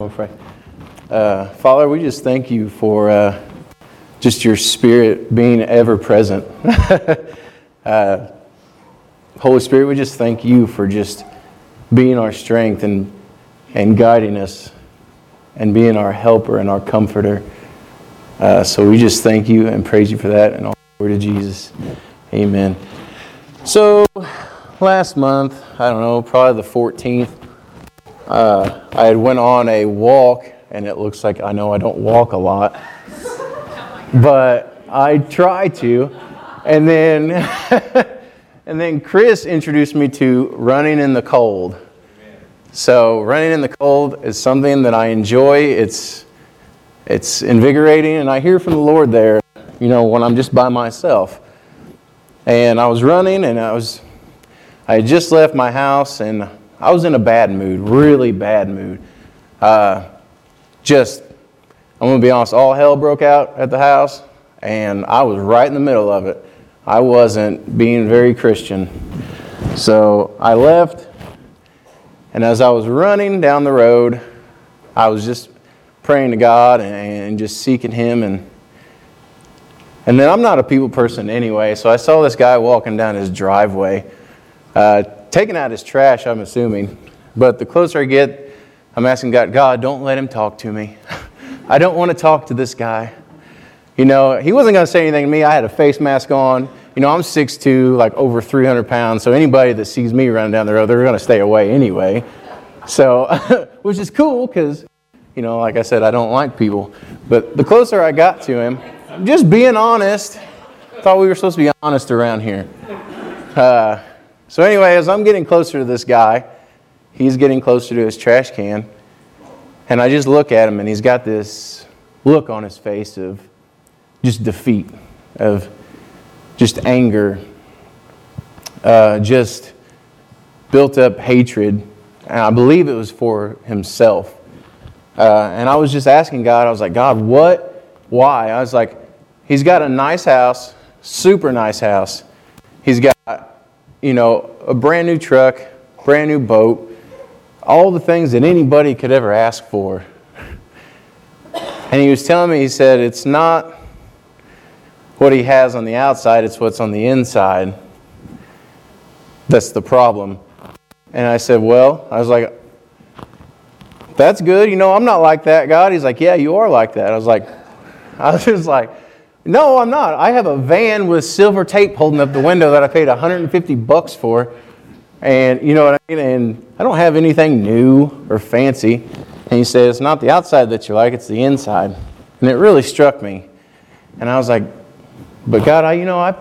We'll pray. Uh, Father, we just thank you for uh, just your spirit being ever present. uh, Holy Spirit, we just thank you for just being our strength and, and guiding us and being our helper and our comforter. Uh, so we just thank you and praise you for that and all glory to Jesus. Amen. So last month, I don't know, probably the 14th, uh, I had went on a walk, and it looks like I know I don't walk a lot, but I try to. And then, and then Chris introduced me to running in the cold. So running in the cold is something that I enjoy. It's it's invigorating, and I hear from the Lord there. You know, when I'm just by myself. And I was running, and I was I had just left my house, and I was in a bad mood, really bad mood. Uh, just, I'm to be honest, all hell broke out at the house, and I was right in the middle of it. I wasn't being very Christian. So I left, and as I was running down the road, I was just praying to God and, and just seeking Him. And, and then I'm not a people person anyway, so I saw this guy walking down his driveway. Uh, taking out his trash, I'm assuming. But the closer I get, I'm asking God, God, don't let him talk to me. I don't want to talk to this guy. You know, he wasn't going to say anything to me. I had a face mask on. You know, I'm 6'2, like over 300 pounds. So anybody that sees me running down the road, they're going to stay away anyway. So, which is cool because, you know, like I said, I don't like people. But the closer I got to him, just being honest, thought we were supposed to be honest around here. Uh, so, anyway, as I'm getting closer to this guy, he's getting closer to his trash can. And I just look at him, and he's got this look on his face of just defeat, of just anger, uh, just built up hatred. And I believe it was for himself. Uh, and I was just asking God, I was like, God, what? Why? I was like, he's got a nice house, super nice house. He's got you know, a brand new truck, brand new boat, all the things that anybody could ever ask for. And he was telling me, he said, it's not what he has on the outside, it's what's on the inside. That's the problem. And I said, well, I was like, that's good. You know, I'm not like that, God. He's like, yeah, you are like that. I was like, I was just like, no, I'm not. I have a van with silver tape holding up the window that I paid 150 bucks for. And you know what I mean? And I don't have anything new or fancy. And he said, It's not the outside that you like, it's the inside. And it really struck me. And I was like, But God, I, you know, I,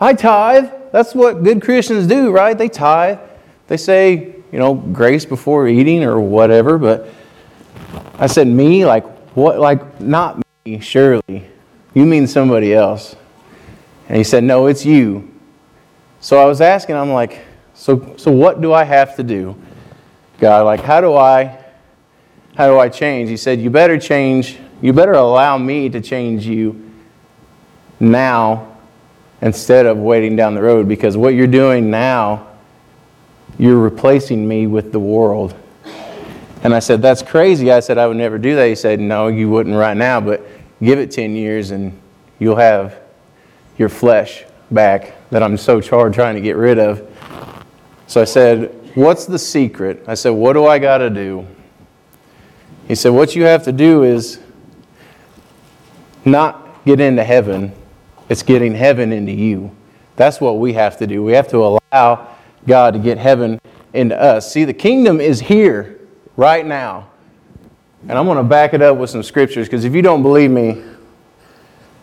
I tithe. That's what good Christians do, right? They tithe. They say, you know, grace before eating or whatever. But I said, Me? Like, what? Like, not me, surely. You mean somebody else. And he said, No, it's you. So I was asking, I'm like, so, so what do I have to do? God, like, how do I how do I change? He said, You better change, you better allow me to change you now instead of waiting down the road because what you're doing now, you're replacing me with the world. And I said, That's crazy. I said, I would never do that. He said, No, you wouldn't right now, but Give it 10 years and you'll have your flesh back that I'm so charged trying to get rid of. So I said, What's the secret? I said, What do I got to do? He said, What you have to do is not get into heaven, it's getting heaven into you. That's what we have to do. We have to allow God to get heaven into us. See, the kingdom is here right now. And I'm going to back it up with some scriptures because if you don't believe me,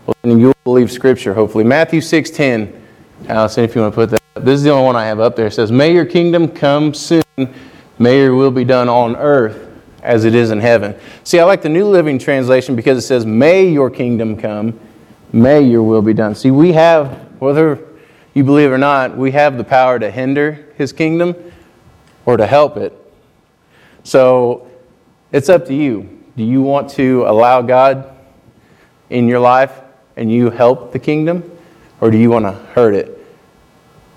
well, then you'll believe scripture, hopefully. Matthew 6.10. Allison, if you want to put that up. This is the only one I have up there. It says, May your kingdom come soon. May your will be done on earth as it is in heaven. See, I like the New Living Translation because it says, May your kingdom come. May your will be done. See, we have, whether you believe or not, we have the power to hinder his kingdom or to help it. So it's up to you. Do you want to allow God in your life and you help the kingdom, or do you want to hurt it?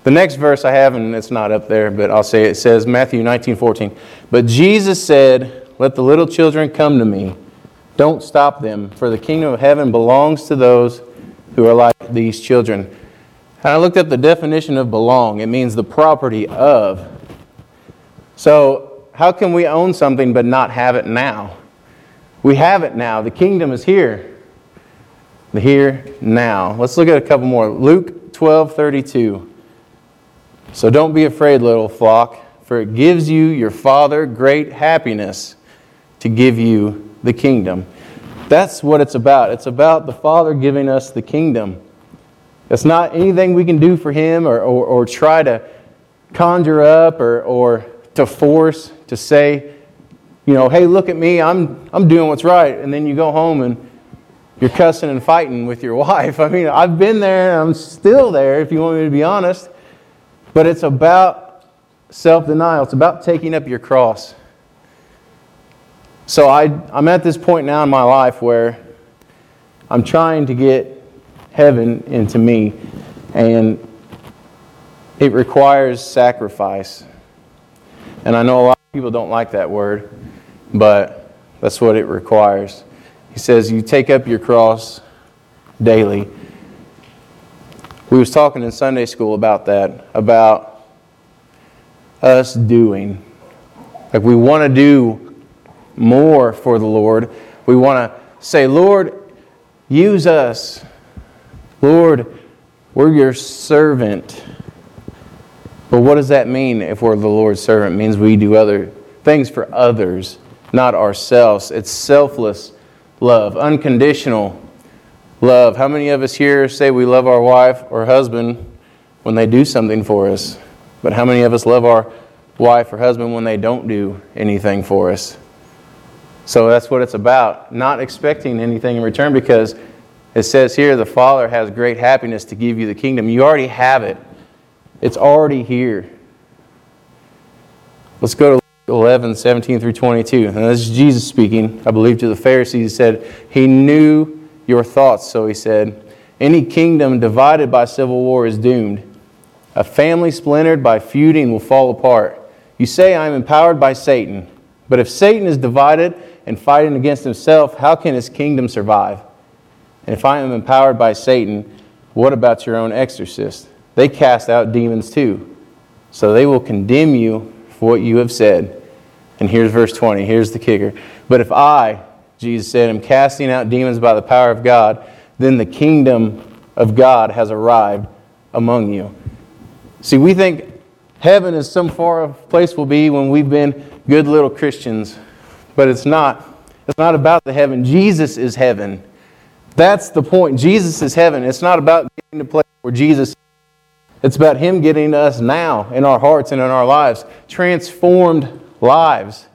The next verse I have, and it's not up there, but I'll say it, it says Matthew 19 14. But Jesus said, Let the little children come to me. Don't stop them, for the kingdom of heaven belongs to those who are like these children. And I looked up the definition of belong. It means the property of. So, how can we own something but not have it now? We have it now. The kingdom is here. The here, now. Let's look at a couple more. Luke 12 32. So don't be afraid, little flock, for it gives you your Father great happiness to give you the kingdom. That's what it's about. It's about the Father giving us the kingdom. It's not anything we can do for Him or, or, or try to conjure up or, or to force to say, you know, hey, look at me, I'm, I'm doing what's right. And then you go home and you're cussing and fighting with your wife. I mean, I've been there I'm still there, if you want me to be honest. But it's about self denial, it's about taking up your cross. So I, I'm at this point now in my life where I'm trying to get heaven into me, and it requires sacrifice. And I know a lot people don't like that word, but that's what it requires. He says, You take up your cross daily. We was talking in Sunday school about that, about us doing. Like we want to do more for the Lord. We want to say, Lord, use us. Lord, we're your servant. But what does that mean if we're the Lord's servant? It means we do other things for others, not ourselves. It's selfless love, unconditional love. How many of us here say we love our wife or husband when they do something for us? But how many of us love our wife or husband when they don't do anything for us? So that's what it's about, not expecting anything in return because it says here the Father has great happiness to give you the kingdom. You already have it, it's already here. Let's go to 11, 17 through 22. And this is Jesus speaking, I believe, to the Pharisees. He said, He knew your thoughts, so he said, Any kingdom divided by civil war is doomed. A family splintered by feuding will fall apart. You say, I am empowered by Satan. But if Satan is divided and fighting against himself, how can his kingdom survive? And if I am empowered by Satan, what about your own exorcist? They cast out demons too. So they will condemn you for what you have said. And here's verse 20. Here's the kicker. But if I, Jesus said, am casting out demons by the power of God, then the kingdom of God has arrived among you. See, we think heaven is some far off place we'll be when we've been good little Christians, but it's not. It's not about the heaven. Jesus is heaven. That's the point. Jesus is heaven. It's not about getting to place where Jesus it's about Him getting us now in our hearts and in our lives. Transformed lives.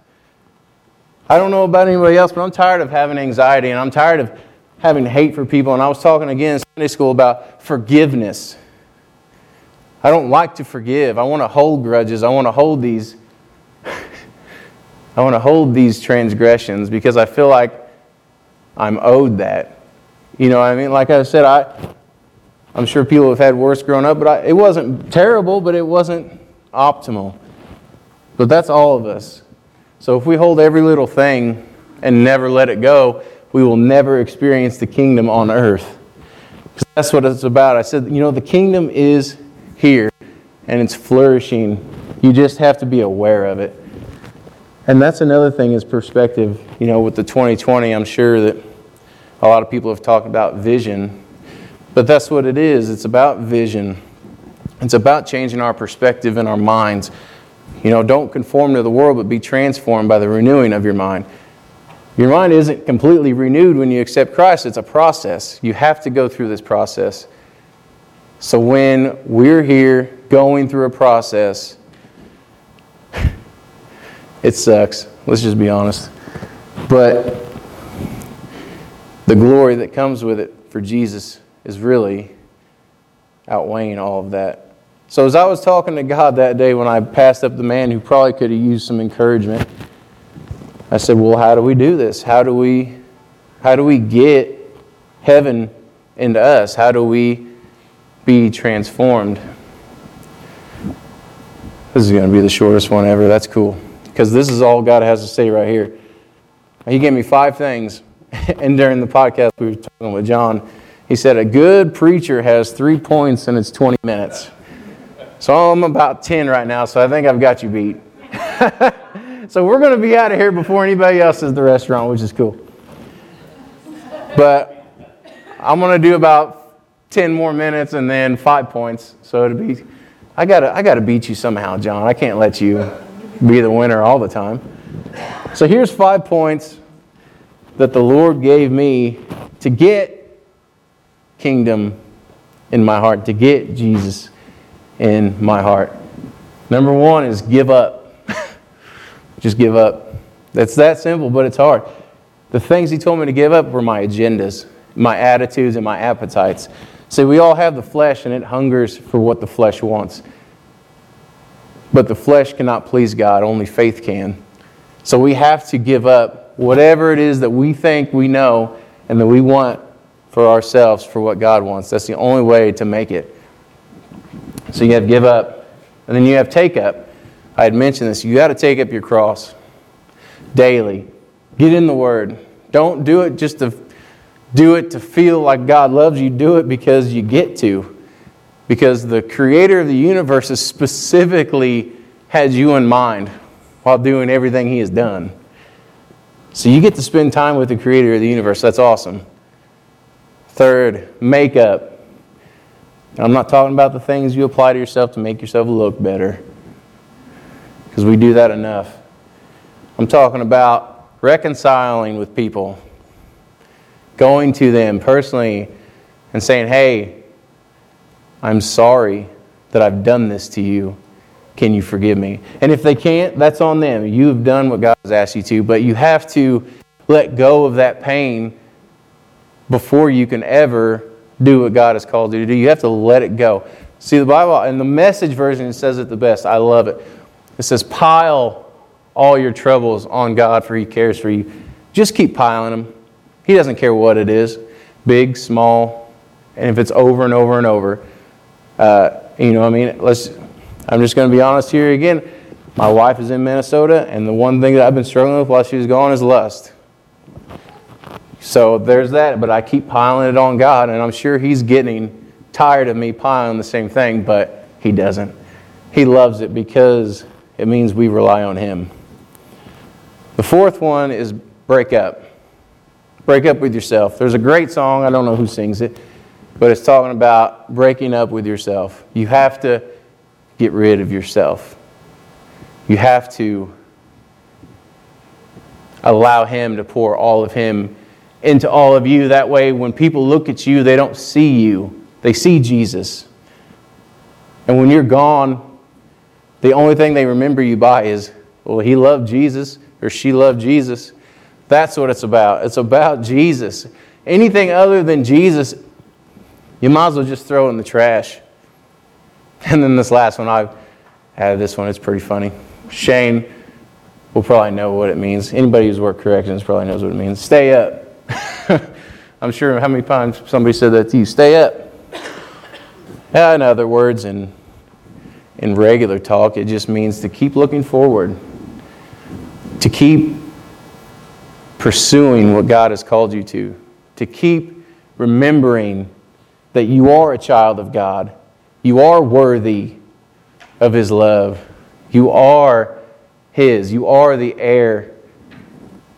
I don't know about anybody else, but I'm tired of having anxiety and I'm tired of having hate for people. And I was talking again in Sunday school about forgiveness. I don't like to forgive. I want to hold grudges. I want to hold these I want to hold these transgressions because I feel like I'm owed that. You know what I mean? Like I said, I I'm sure people have had worse growing up, but I, it wasn't terrible, but it wasn't optimal. But that's all of us. So if we hold every little thing and never let it go, we will never experience the kingdom on earth. Because that's what it's about. I said, you know, the kingdom is here and it's flourishing. You just have to be aware of it. And that's another thing is perspective. You know, with the 2020, I'm sure that a lot of people have talked about vision. But that's what it is. It's about vision. It's about changing our perspective and our minds. You know, don't conform to the world, but be transformed by the renewing of your mind. Your mind isn't completely renewed when you accept Christ, it's a process. You have to go through this process. So when we're here going through a process, it sucks. Let's just be honest. But the glory that comes with it for Jesus is really outweighing all of that. So, as I was talking to God that day when I passed up the man who probably could have used some encouragement, I said, Well, how do we do this? How do we, how do we get heaven into us? How do we be transformed? This is going to be the shortest one ever. That's cool. Because this is all God has to say right here. He gave me five things. and during the podcast, we were talking with John. He said, A good preacher has three points and it's 20 minutes. So I'm about 10 right now, so I think I've got you beat. so we're going to be out of here before anybody else is the restaurant, which is cool. But I'm going to do about 10 more minutes and then five points. So it'll be, I got to I gotta beat you somehow, John. I can't let you be the winner all the time. So here's five points that the Lord gave me to get kingdom in my heart, to get Jesus in my heart. Number one is give up. Just give up. That's that simple, but it's hard. The things he told me to give up were my agendas, my attitudes, and my appetites. See, we all have the flesh, and it hungers for what the flesh wants. But the flesh cannot please God, only faith can. So we have to give up whatever it is that we think we know and that we want for ourselves for what God wants. That's the only way to make it. So you have give up, and then you have take up. I had mentioned this. You got to take up your cross daily. Get in the Word. Don't do it just to do it to feel like God loves you. Do it because you get to. Because the Creator of the universe has specifically had you in mind while doing everything He has done. So you get to spend time with the Creator of the universe. That's awesome. Third, makeup. I'm not talking about the things you apply to yourself to make yourself look better, because we do that enough. I'm talking about reconciling with people, going to them personally and saying, Hey, I'm sorry that I've done this to you. Can you forgive me? And if they can't, that's on them. You've done what God has asked you to, but you have to let go of that pain before you can ever do what God has called you to do. You have to let it go. See, the Bible, in the message version, says it the best. I love it. It says, pile all your troubles on God, for He cares for you. Just keep piling them. He doesn't care what it is big, small, and if it's over and over and over. Uh, you know, I mean, let's, I'm just going to be honest here again. My wife is in Minnesota, and the one thing that I've been struggling with while she was gone is lust. So there's that, but I keep piling it on God, and I'm sure He's getting tired of me piling the same thing, but He doesn't. He loves it because it means we rely on Him. The fourth one is break up. Break up with yourself. There's a great song, I don't know who sings it, but it's talking about breaking up with yourself. You have to get rid of yourself. You have to allow Him to pour all of Him into all of you. That way, when people look at you, they don't see you, they see Jesus. And when you're gone, the only thing they remember you by is, well, he loved Jesus or she loved Jesus. That's what it's about. It's about Jesus. Anything other than Jesus, you might as well just throw in the trash. And then this last one, I have this one, it's pretty funny. Shane will probably know what it means. Anybody who's worked corrections probably knows what it means. Stay up. I'm sure how many times somebody said that to you. Stay up. in other words, in, in regular talk, it just means to keep looking forward, to keep pursuing what God has called you to, to keep remembering that you are a child of God. You are worthy of His love. You are His. You are the heir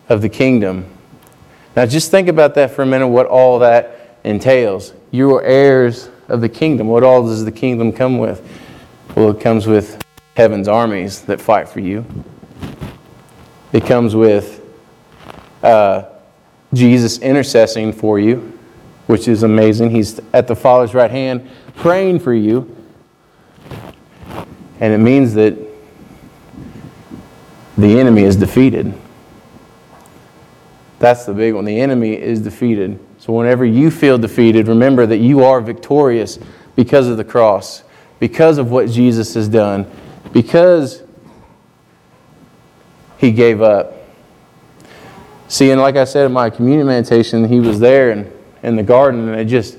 of the kingdom. Now, just think about that for a minute, what all that entails. You are heirs of the kingdom. What all does the kingdom come with? Well, it comes with heaven's armies that fight for you, it comes with uh, Jesus intercessing for you, which is amazing. He's at the Father's right hand praying for you. And it means that the enemy is defeated. That's the big one. The enemy is defeated. So whenever you feel defeated, remember that you are victorious because of the cross, because of what Jesus has done, because he gave up. See, and like I said in my communion meditation, he was there in, in the garden, and it just,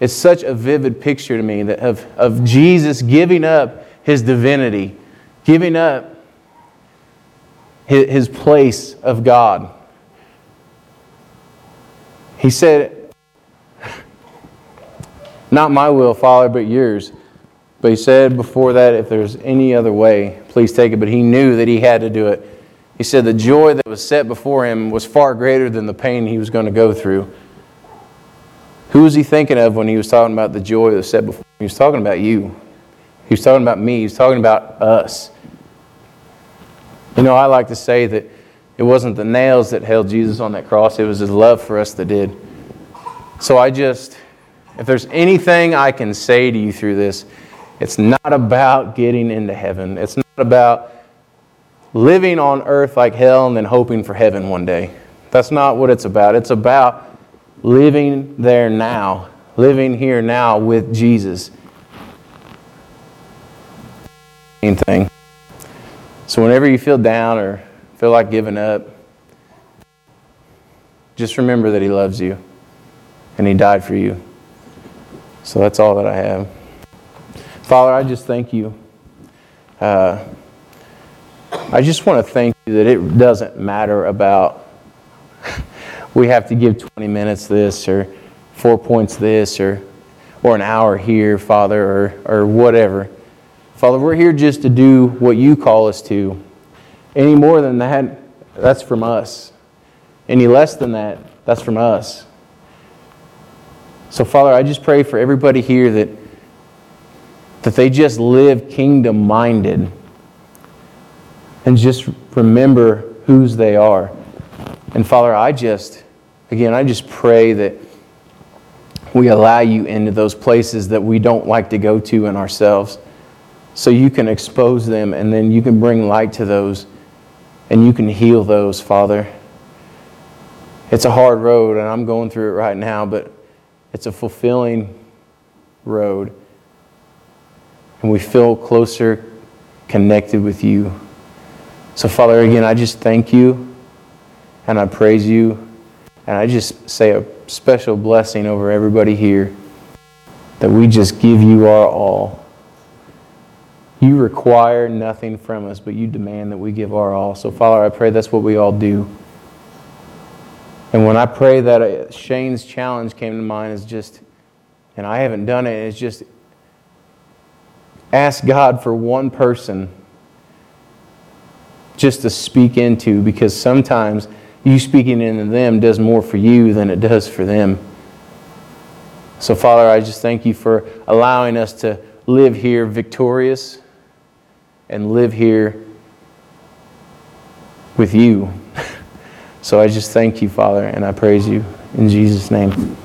it's such a vivid picture to me that of, of Jesus giving up his divinity, giving up his, his place of God He said, Not my will, Father, but yours. But he said before that, if there's any other way, please take it. But he knew that he had to do it. He said the joy that was set before him was far greater than the pain he was going to go through. Who was he thinking of when he was talking about the joy that was set before him? He was talking about you. He was talking about me. He was talking about us. You know, I like to say that it wasn't the nails that held Jesus on that cross, it was his love for us that did. So I just, if there's anything I can say to you through this, it's not about getting into heaven. It's not about living on earth like hell and then hoping for heaven one day. That's not what it's about. It's about living there now, living here now with Jesus. Main thing. So whenever you feel down or feel like giving up, just remember that He loves you and He died for you. So that's all that I have. Father, I just thank you. Uh, I just want to thank you that it doesn't matter about we have to give 20 minutes this or four points this or or an hour here, Father, or, or whatever. Father, we're here just to do what you call us to. Any more than that, that's from us. Any less than that, that's from us. So, Father, I just pray for everybody here that that they just live kingdom minded and just remember whose they are. And Father, I just, again, I just pray that we allow you into those places that we don't like to go to in ourselves so you can expose them and then you can bring light to those and you can heal those, Father. It's a hard road and I'm going through it right now, but it's a fulfilling road and we feel closer connected with you. So, Father, again, I just thank you and I praise you. And I just say a special blessing over everybody here that we just give you our all. You require nothing from us, but you demand that we give our all. So, Father, I pray that's what we all do. And when I pray that uh, Shane's challenge came to mind is just, and I haven't done it, it's just ask God for one person just to speak into because sometimes you speaking into them does more for you than it does for them. So, Father, I just thank you for allowing us to live here victorious and live here with you. So I just thank you, Father, and I praise you in Jesus' name.